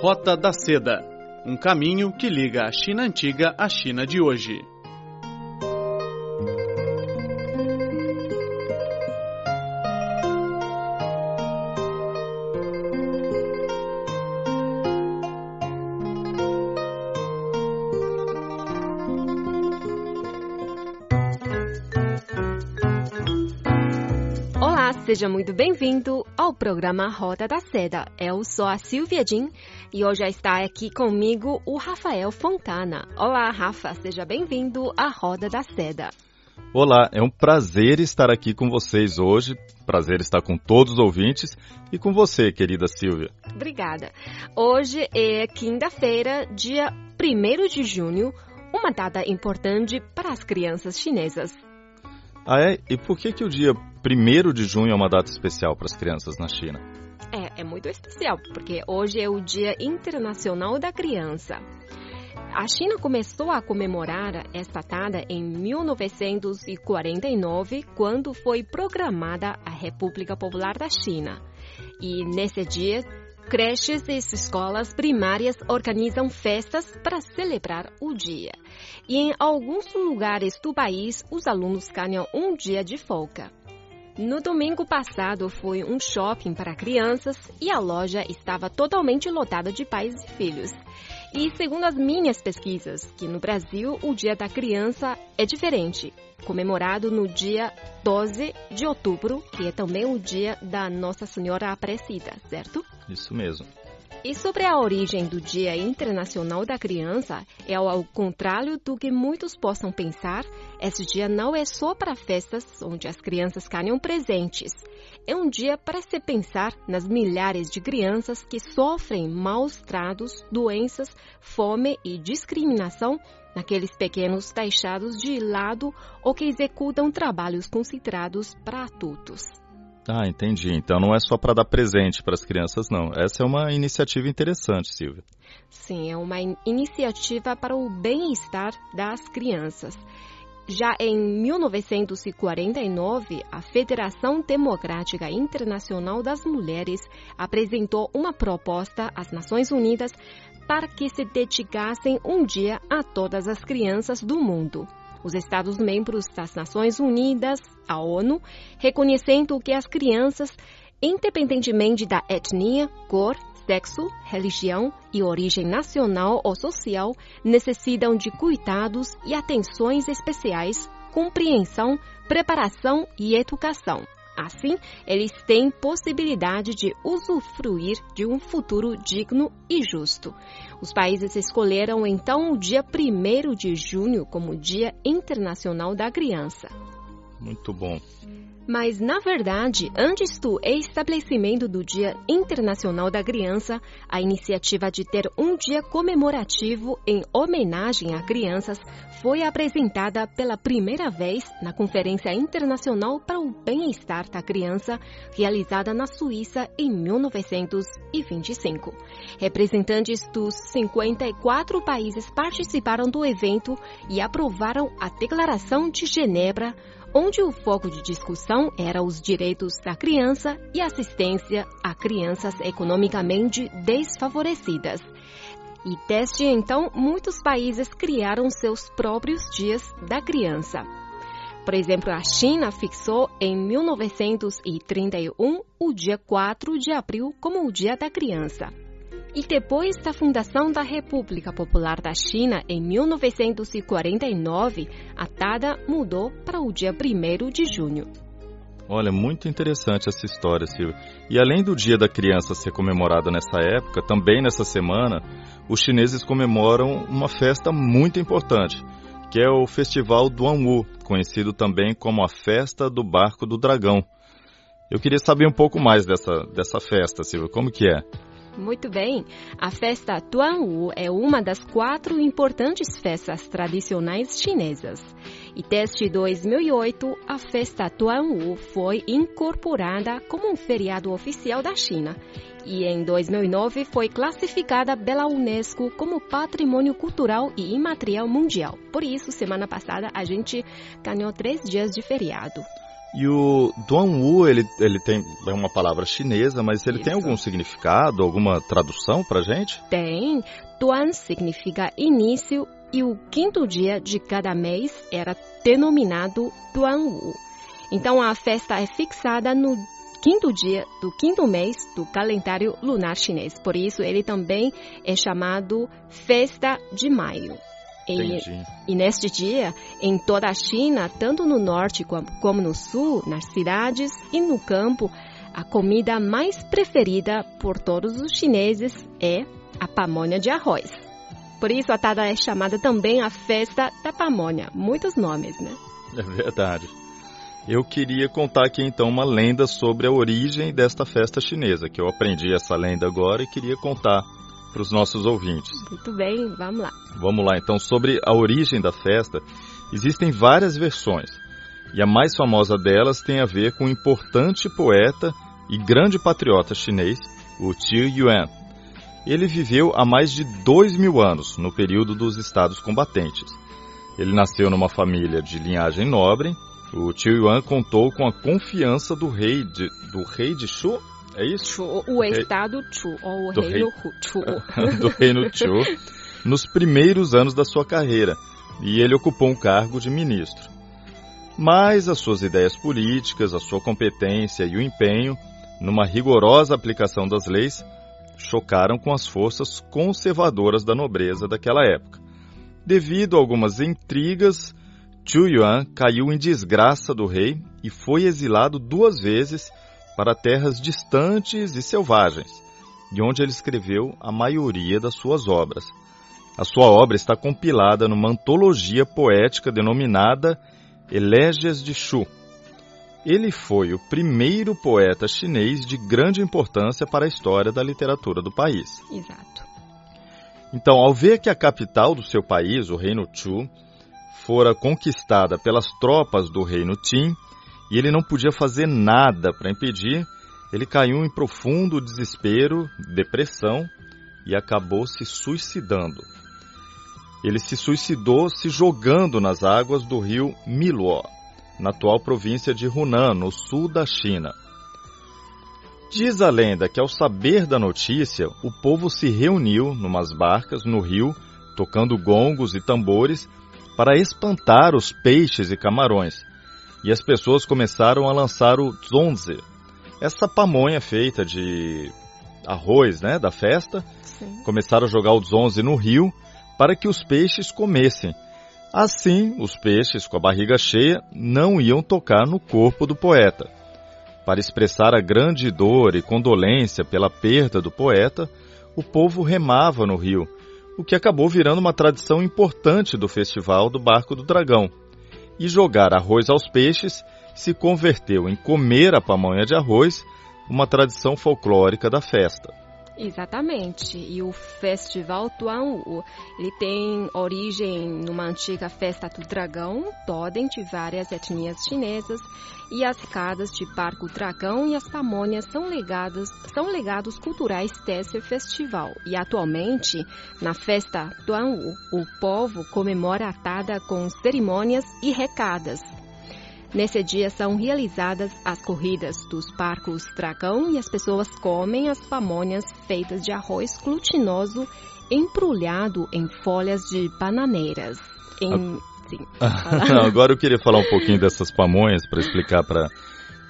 Rota da Seda um caminho que liga a China antiga à China de hoje. Seja muito bem-vindo ao programa Roda da Seda. Eu sou a Silvia Jin e hoje está aqui comigo o Rafael Fontana. Olá, Rafa, seja bem-vindo à Roda da Seda. Olá, é um prazer estar aqui com vocês hoje. Prazer estar com todos os ouvintes e com você, querida Silvia. Obrigada. Hoje é quinta-feira, dia 1 de junho, uma data importante para as crianças chinesas. Ah, é? E por que, que o dia 1 de junho é uma data especial para as crianças na China? É, é muito especial, porque hoje é o Dia Internacional da Criança. A China começou a comemorar esta data em 1949, quando foi programada a República Popular da China. E nesse dia, creches e escolas primárias organizam festas para celebrar o dia. E em alguns lugares do país, os alunos ganham um dia de folga. No domingo passado, fui um shopping para crianças e a loja estava totalmente lotada de pais e filhos. E segundo as minhas pesquisas, que no Brasil o Dia da Criança é diferente, comemorado no dia 12 de outubro, que é também o dia da Nossa Senhora Aparecida, certo? Isso mesmo. E sobre a origem do Dia Internacional da Criança, é ao contrário do que muitos possam pensar, esse dia não é só para festas onde as crianças ganham presentes. É um dia para se pensar nas milhares de crianças que sofrem maus tratos, doenças, fome e discriminação naqueles pequenos deixados de lado ou que executam trabalhos considerados para adultos. Ah, entendi. Então não é só para dar presente para as crianças, não. Essa é uma iniciativa interessante, Silvia. Sim, é uma iniciativa para o bem-estar das crianças. Já em 1949, a Federação Democrática Internacional das Mulheres apresentou uma proposta às Nações Unidas para que se dedicassem um dia a todas as crianças do mundo os Estados-membros das Nações Unidas, a ONU, reconhecendo que as crianças, independentemente da etnia, cor, sexo, religião e origem nacional ou social, necessitam de cuidados e atenções especiais, compreensão, preparação e educação. Assim, eles têm possibilidade de usufruir de um futuro digno e justo. Os países escolheram então o dia 1 de junho como Dia Internacional da Criança. Muito bom. Mas, na verdade, antes do estabelecimento do Dia Internacional da Criança, a iniciativa de ter um dia comemorativo em homenagem a crianças foi apresentada pela primeira vez na Conferência Internacional para o Bem-Estar da Criança, realizada na Suíça em 1925. Representantes dos 54 países participaram do evento e aprovaram a Declaração de Genebra onde o foco de discussão era os direitos da criança e assistência a crianças economicamente desfavorecidas. E desde então, muitos países criaram seus próprios dias da criança. Por exemplo, a China fixou em 1931 o dia 4 de abril como o Dia da Criança. E depois da fundação da República Popular da China em 1949, a data mudou para o dia 1 de junho. Olha, muito interessante essa história, Silvia. E além do Dia da Criança ser comemorado nessa época, também nessa semana, os chineses comemoram uma festa muito importante, que é o Festival do Anwu, conhecido também como a Festa do Barco do Dragão. Eu queria saber um pouco mais dessa, dessa festa, Silvia. Como que é? Muito bem. A festa Tuanwu é uma das quatro importantes festas tradicionais chinesas. E desde 2008, a festa Tuanwu foi incorporada como um feriado oficial da China. E em 2009 foi classificada pela Unesco como Patrimônio Cultural e Imaterial Mundial. Por isso, semana passada, a gente ganhou três dias de feriado. E o Duanwu, ele, ele tem é uma palavra chinesa, mas ele Isso. tem algum significado, alguma tradução pra gente? Tem. Tuan significa início e o quinto dia de cada mês era denominado Tuanwu. Então a festa é fixada no quinto dia do quinto mês do calendário lunar chinês. Por isso ele também é chamado Festa de Maio. E, e neste dia, em toda a China, tanto no norte como, no sul, nas cidades e no campo, a comida mais preferida por todos os chineses é a pamonha de arroz. Por isso a data é chamada também a festa da pamonha. Muitos nomes, né? É verdade. Eu queria contar aqui então uma lenda sobre a origem desta festa chinesa, que eu aprendi essa lenda agora e queria contar para os nossos ouvintes. Muito bem, vamos lá. Vamos lá, então, sobre a origem da festa, existem várias versões. E a mais famosa delas tem a ver com o importante poeta e grande patriota chinês, o Qiu Yuan. Ele viveu há mais de dois mil anos, no período dos estados combatentes. Ele nasceu numa família de linhagem nobre. O Qiu Yuan contou com a confiança do rei de, do rei de Shu, é isso? Chu, o estado Chu, ou o Do reino Hu- Chu. do reino Zhou nos primeiros anos da sua carreira e ele ocupou um cargo de ministro. Mas as suas ideias políticas, a sua competência e o empenho numa rigorosa aplicação das leis chocaram com as forças conservadoras da nobreza daquela época. Devido a algumas intrigas, Chu Yuan caiu em desgraça do rei e foi exilado duas vezes para terras distantes e selvagens, de onde ele escreveu a maioria das suas obras. A sua obra está compilada numa antologia poética denominada Elégias de Shu. Ele foi o primeiro poeta chinês de grande importância para a história da literatura do país. Exato. Então, ao ver que a capital do seu país, o Reino Chu, fora conquistada pelas tropas do Reino Qin e ele não podia fazer nada para impedir, ele caiu em profundo desespero, depressão e acabou se suicidando. Ele se suicidou se jogando nas águas do rio Miluo, na atual província de Hunan, no sul da China. Diz a lenda que ao saber da notícia, o povo se reuniu numas barcas no rio, tocando gongos e tambores para espantar os peixes e camarões. E as pessoas começaram a lançar o zonze, essa pamonha feita de arroz, né, da festa. Sim. Começaram a jogar o zonze no rio para que os peixes comessem. Assim, os peixes, com a barriga cheia, não iam tocar no corpo do poeta. Para expressar a grande dor e condolência pela perda do poeta, o povo remava no rio, o que acabou virando uma tradição importante do festival do Barco do Dragão. E jogar arroz aos peixes se converteu em comer a pamonha de arroz, uma tradição folclórica da festa. Exatamente. E o Festival Tuanwu, ele tem origem numa antiga festa do dragão, totem de várias etnias chinesas, e as casas de Barco Dragão e as pamonhas são legados, são legados culturais desse festival. E atualmente, na festa Tuanwu, o povo comemora a data com cerimônias e recadas. Nesse dia são realizadas as corridas dos barcos dragão e as pessoas comem as pamonhas feitas de arroz glutinoso embrulhado em folhas de bananeiras. Em... Sim. Não, agora eu queria falar um pouquinho dessas pamonhas para explicar para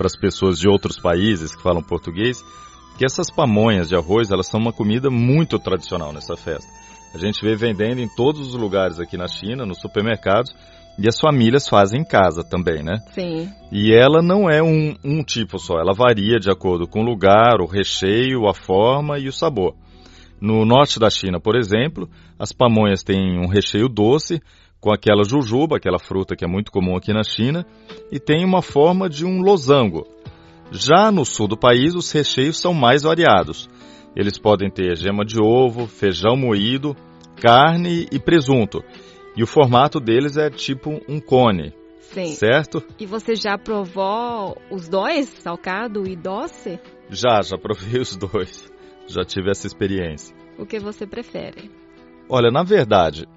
as pessoas de outros países que falam português que essas pamonhas de arroz elas são uma comida muito tradicional nessa festa. A gente vê vendendo em todos os lugares aqui na China, nos supermercados, e as famílias fazem em casa também, né? Sim. E ela não é um, um tipo só, ela varia de acordo com o lugar, o recheio, a forma e o sabor. No norte da China, por exemplo, as pamonhas têm um recheio doce, com aquela jujuba, aquela fruta que é muito comum aqui na China, e tem uma forma de um losango. Já no sul do país, os recheios são mais variados. Eles podem ter gema de ovo, feijão moído, carne e presunto. E o formato deles é tipo um cone, Sim. certo? E você já provou os dois, salgado e doce? Já, já provei os dois. Já tive essa experiência. O que você prefere? Olha, na verdade,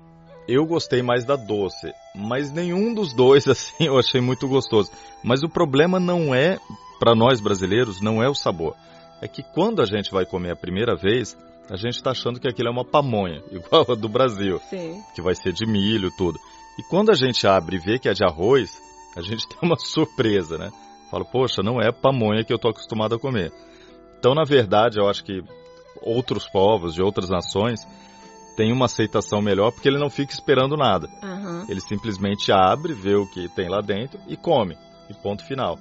eu gostei mais da doce, mas nenhum dos dois assim eu achei muito gostoso. Mas o problema não é para nós brasileiros, não é o sabor. É que quando a gente vai comer a primeira vez, a gente está achando que aquilo é uma pamonha, igual a do Brasil, Sim. que vai ser de milho, tudo. E quando a gente abre e vê que é de arroz, a gente tem uma surpresa, né? Fala, poxa, não é pamonha que eu estou acostumado a comer. Então, na verdade, eu acho que outros povos de outras nações têm uma aceitação melhor porque ele não fica esperando nada. Aham. Ele simplesmente abre, vê o que tem lá dentro e come. E ponto final.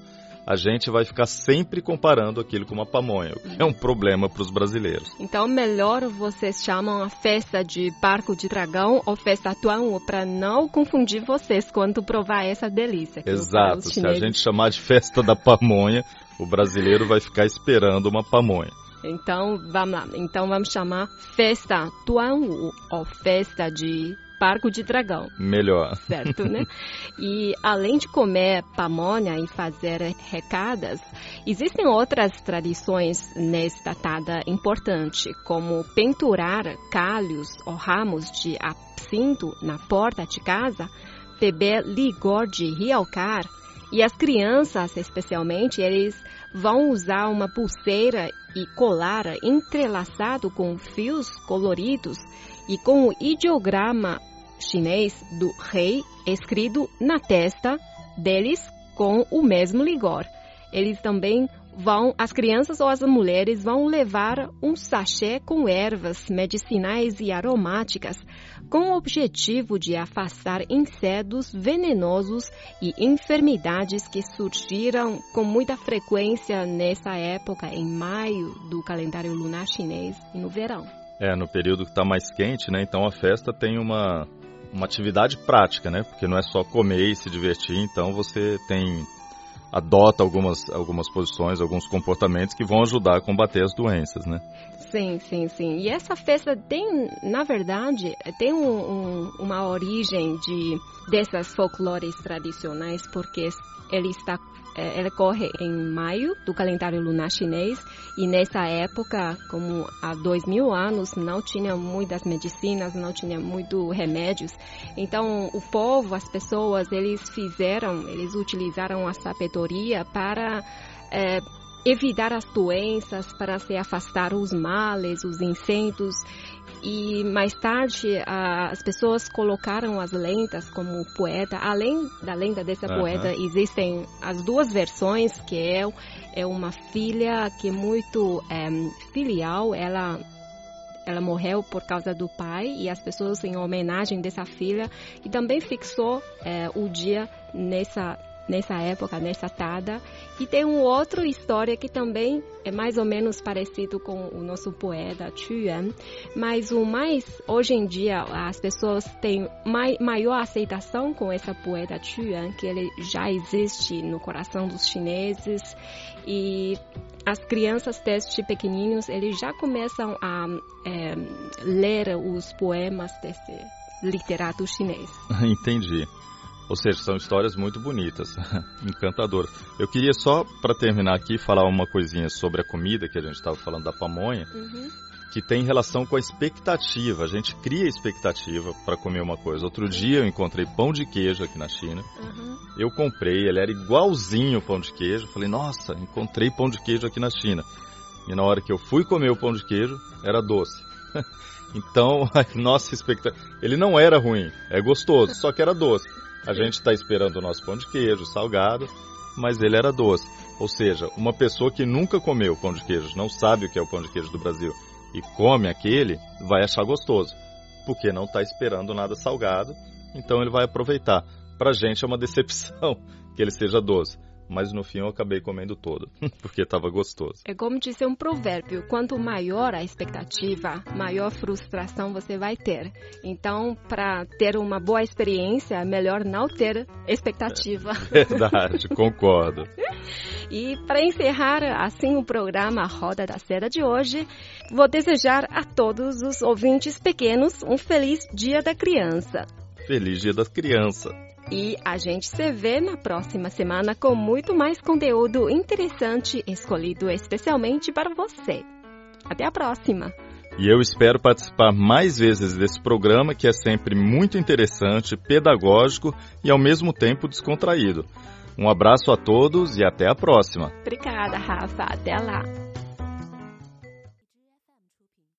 A gente vai ficar sempre comparando aquilo com uma pamonha, o que é um problema para os brasileiros. Então, melhor vocês chamam a festa de Barco de Dragão ou festa Tuanwu para não confundir vocês quando provar essa delícia. Exato. Se a gente chamar de festa da pamonha, o brasileiro vai ficar esperando uma pamonha. Então, vamos lá. Então, vamos chamar festa Tuanwu ou festa de Barco de Dragão. Melhor. certo, né? E além de comer pamonha e fazer recadas, existem outras tradições nesta data importante, como penturar calhos ou ramos de absinto na porta de casa, beber licor de rialcar, e as crianças, especialmente, eles vão usar uma pulseira e colar entrelaçado com fios coloridos e com o ideograma chinês do rei escrito na testa deles com o mesmo ligor. Eles também vão, as crianças ou as mulheres vão levar um sachê com ervas medicinais e aromáticas, com o objetivo de afastar insetos venenosos e enfermidades que surgiram com muita frequência nessa época, em maio do calendário lunar chinês e no verão. É, no período que está mais quente, né? Então a festa tem uma, uma atividade prática, né? Porque não é só comer e se divertir, então você tem adota algumas, algumas posições, alguns comportamentos que vão ajudar a combater as doenças, né? Sim, sim, sim. E essa festa tem, na verdade, tem um, um, uma origem de dessas folclores tradicionais, porque ele está ela corre em maio do calendário lunar chinês e nessa época, como há dois mil anos, não tinha muitas medicinas, não tinha muito remédios. Então, o povo, as pessoas, eles fizeram, eles utilizaram a sabedoria para eh, evitar as doenças, para se afastar os males, os incêndios. E mais tarde as pessoas colocaram as lendas como poeta. Além da lenda dessa Aham. poeta, existem as duas versões, que é, é uma filha que é muito em, filial, ela ela morreu por causa do pai e as pessoas em homenagem dessa filha e também fixou eh, o dia nessa nessa época nessa data e tem um outro história que também é mais ou menos parecido com o nosso poeta Chu Yuan, mas o mais hoje em dia as pessoas têm mai, maior aceitação com essa poeta Chu Yuan, que ele já existe no coração dos chineses e as crianças desde pequeninos eles já começam a eh, ler os poemas desse literato chinês. Entendi. Ou seja, são histórias muito bonitas, encantadoras. Eu queria só, para terminar aqui, falar uma coisinha sobre a comida, que a gente estava falando da pamonha, que tem relação com a expectativa. A gente cria expectativa para comer uma coisa. Outro dia eu encontrei pão de queijo aqui na China. Uhum. Eu comprei, ele era igualzinho o pão de queijo. Falei, nossa, encontrei pão de queijo aqui na China. E na hora que eu fui comer o pão de queijo, era doce. então, a nossa expectativa. Ele não era ruim, é gostoso, só que era doce. A gente está esperando o nosso pão de queijo, salgado, mas ele era doce. Ou seja, uma pessoa que nunca comeu pão de queijo, não sabe o que é o pão de queijo do Brasil, e come aquele, vai achar gostoso. Porque não está esperando nada salgado, então ele vai aproveitar. Pra gente é uma decepção que ele seja doce. Mas no fim eu acabei comendo todo, porque estava gostoso. É como dizer um provérbio: quanto maior a expectativa, maior frustração você vai ter. Então, para ter uma boa experiência, é melhor não ter expectativa. Verdade, concordo. E para encerrar assim o programa Roda da Seda de hoje, vou desejar a todos os ouvintes pequenos um feliz Dia da Criança. Feliz Dia das Crianças. E a gente se vê na próxima semana com muito mais conteúdo interessante escolhido especialmente para você. Até a próxima! E eu espero participar mais vezes desse programa que é sempre muito interessante, pedagógico e ao mesmo tempo descontraído. Um abraço a todos e até a próxima. Obrigada, Rafa. Até lá.